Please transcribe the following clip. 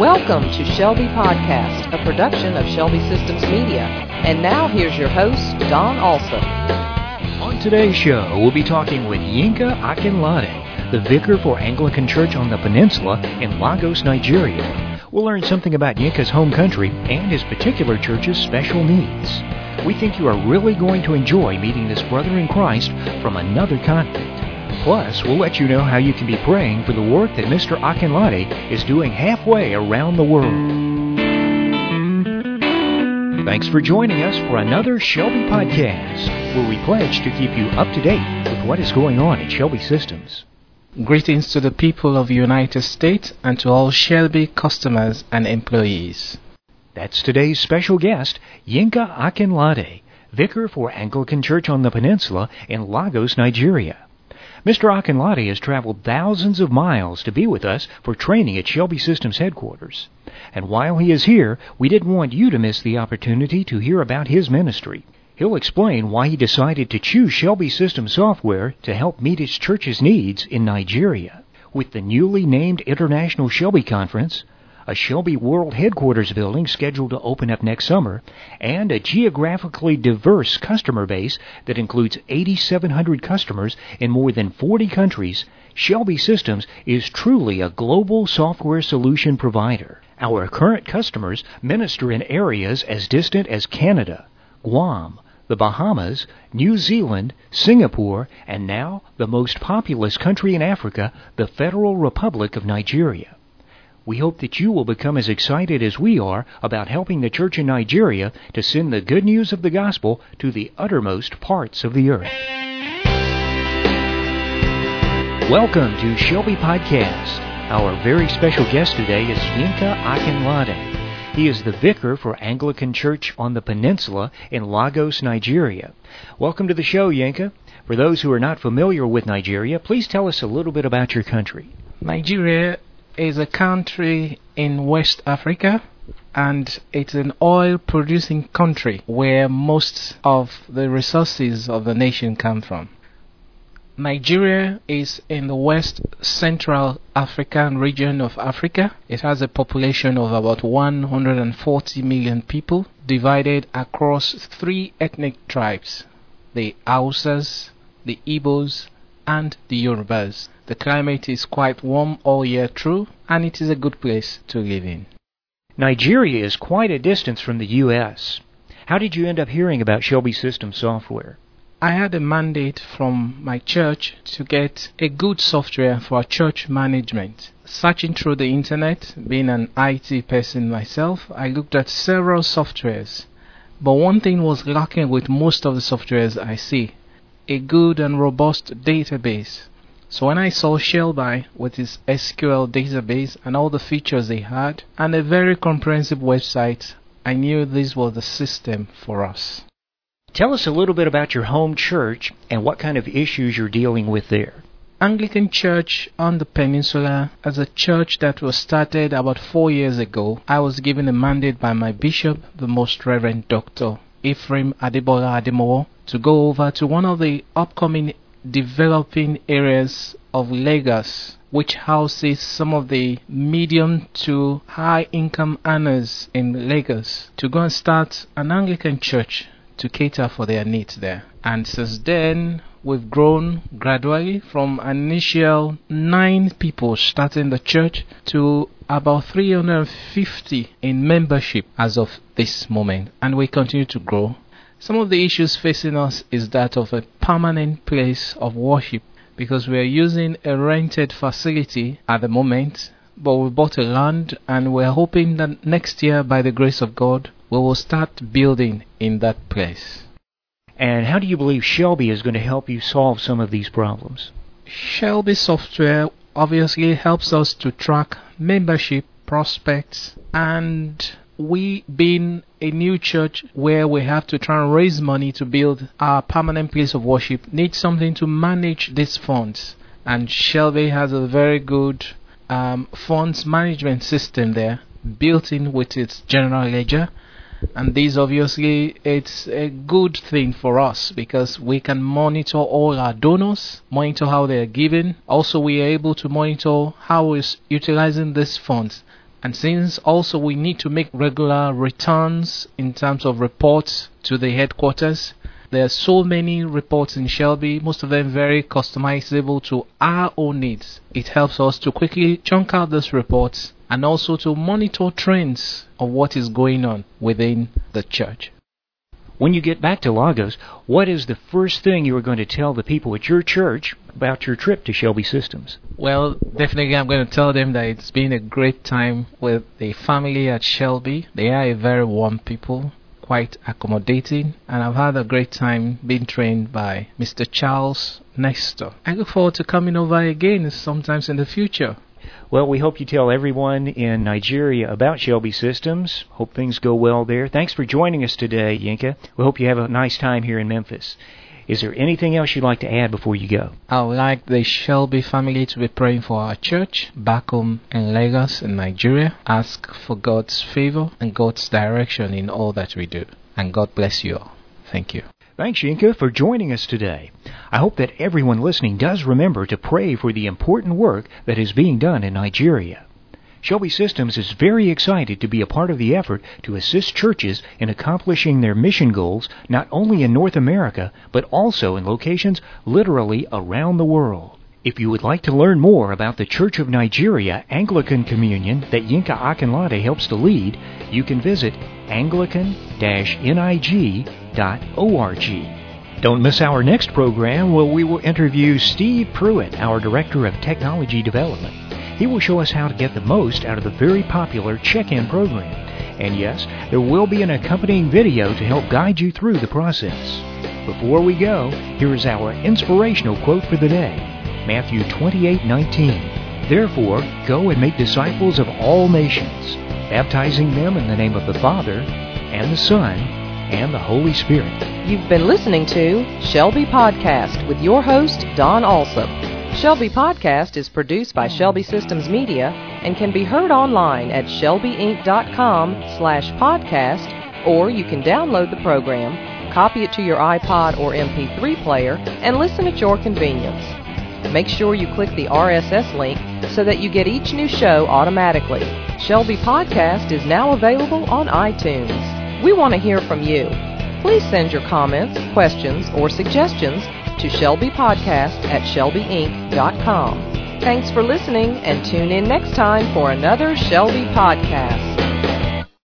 Welcome to Shelby Podcast, a production of Shelby Systems Media. And now here's your host, Don Alsop. On today's show, we'll be talking with Yinka Akinlade, the vicar for Anglican Church on the Peninsula in Lagos, Nigeria. We'll learn something about Yinka's home country and his particular church's special needs. We think you are really going to enjoy meeting this brother in Christ from another continent. Plus, we'll let you know how you can be praying for the work that Mr. Akinlade is doing halfway around the world. Thanks for joining us for another Shelby podcast, where we pledge to keep you up to date with what is going on at Shelby Systems. Greetings to the people of the United States and to all Shelby customers and employees. That's today's special guest, Yinka Akinlade, Vicar for Anglican Church on the Peninsula in Lagos, Nigeria. Mr. Akinlade has traveled thousands of miles to be with us for training at Shelby Systems headquarters. And while he is here, we didn't want you to miss the opportunity to hear about his ministry. He'll explain why he decided to choose Shelby Systems software to help meet his church's needs in Nigeria. With the newly named International Shelby Conference, a Shelby World Headquarters building scheduled to open up next summer, and a geographically diverse customer base that includes 8,700 customers in more than 40 countries, Shelby Systems is truly a global software solution provider. Our current customers minister in areas as distant as Canada, Guam, the Bahamas, New Zealand, Singapore, and now the most populous country in Africa, the Federal Republic of Nigeria. We hope that you will become as excited as we are about helping the church in Nigeria to send the good news of the gospel to the uttermost parts of the earth. Welcome to Shelby Podcast. Our very special guest today is Yinka Akinlade. He is the vicar for Anglican Church on the Peninsula in Lagos, Nigeria. Welcome to the show, Yinka. For those who are not familiar with Nigeria, please tell us a little bit about your country. Nigeria is a country in West Africa and it's an oil producing country where most of the resources of the nation come from. Nigeria is in the west central African region of Africa. It has a population of about 140 million people divided across three ethnic tribes the Hausas, the Igbos, and the Yorubas. The climate is quite warm all year through, and it is a good place to live in. Nigeria is quite a distance from the U.S. How did you end up hearing about Shelby System software? I had a mandate from my church to get a good software for church management. Searching through the internet, being an IT person myself, I looked at several softwares. But one thing was lacking with most of the softwares I see a good and robust database. So when I saw Shelby with its SQL database and all the features they had and a very comprehensive website, I knew this was the system for us. Tell us a little bit about your home church and what kind of issues you're dealing with there. Anglican Church on the Peninsula as a church that was started about four years ago. I was given a mandate by my bishop, the Most Reverend Dr. Ephraim Adebola Ademowo, to go over to one of the upcoming developing areas of Lagos, which houses some of the medium to high income earners in Lagos, to go and start an Anglican church to cater for their needs there. And since then, we've grown gradually from an initial nine people starting the church to about 350 in membership as of this moment, and we continue to grow. Some of the issues facing us is that of a permanent place of worship because we are using a rented facility at the moment, but we bought a land and we're hoping that next year, by the grace of God, we will start building in that place. And how do you believe Shelby is going to help you solve some of these problems? Shelby software obviously helps us to track membership prospects and we being a new church where we have to try and raise money to build our permanent place of worship need something to manage these funds and Shelby has a very good um, funds management system there built in with its general ledger and this obviously it's a good thing for us because we can monitor all our donors monitor how they are giving also we are able to monitor how is utilizing these funds And since also we need to make regular returns in terms of reports to the headquarters, there are so many reports in Shelby, most of them very customizable to our own needs. It helps us to quickly chunk out these reports and also to monitor trends of what is going on within the church. When you get back to Lagos, what is the first thing you are going to tell the people at your church about your trip to Shelby Systems? Well, definitely I'm going to tell them that it's been a great time with the family at Shelby. They are a very warm people quite accommodating, and I've had a great time being trained by Mr. Charles Nestor. I look forward to coming over again sometimes in the future. Well, we hope you tell everyone in Nigeria about Shelby Systems. Hope things go well there. Thanks for joining us today, Yinka. We hope you have a nice time here in Memphis. Is there anything else you'd like to add before you go? I would like the Shelby family to be praying for our church back home in Lagos in Nigeria. Ask for God's favor and God's direction in all that we do. And God bless you all. Thank you. Thanks, Yinka, for joining us today. I hope that everyone listening does remember to pray for the important work that is being done in Nigeria. Shelby Systems is very excited to be a part of the effort to assist churches in accomplishing their mission goals not only in North America, but also in locations literally around the world. If you would like to learn more about the Church of Nigeria Anglican Communion that Yinka Akinlade helps to lead, you can visit Don't miss our next program where we will interview Steve Pruitt, our Director of Technology Development. He will show us how to get the most out of the very popular check-in program. And yes, there will be an accompanying video to help guide you through the process. Before we go, here is our inspirational quote for the day. Matthew 28:19. Therefore, go and make disciples of all nations, baptizing them in the name of the Father, and the Son, and the Holy Spirit. You've been listening to Shelby Podcast with your host, Don Alsop. Shelby Podcast is produced by Shelby Systems Media and can be heard online at shelbyinc.com slash podcast, or you can download the program, copy it to your iPod or MP3 player, and listen at your convenience. Make sure you click the RSS link so that you get each new show automatically. Shelby Podcast is now available on iTunes. We want to hear from you. Please send your comments, questions, or suggestions to Shelby Podcast at shelbyinc.com. Thanks for listening and tune in next time for another Shelby Podcast.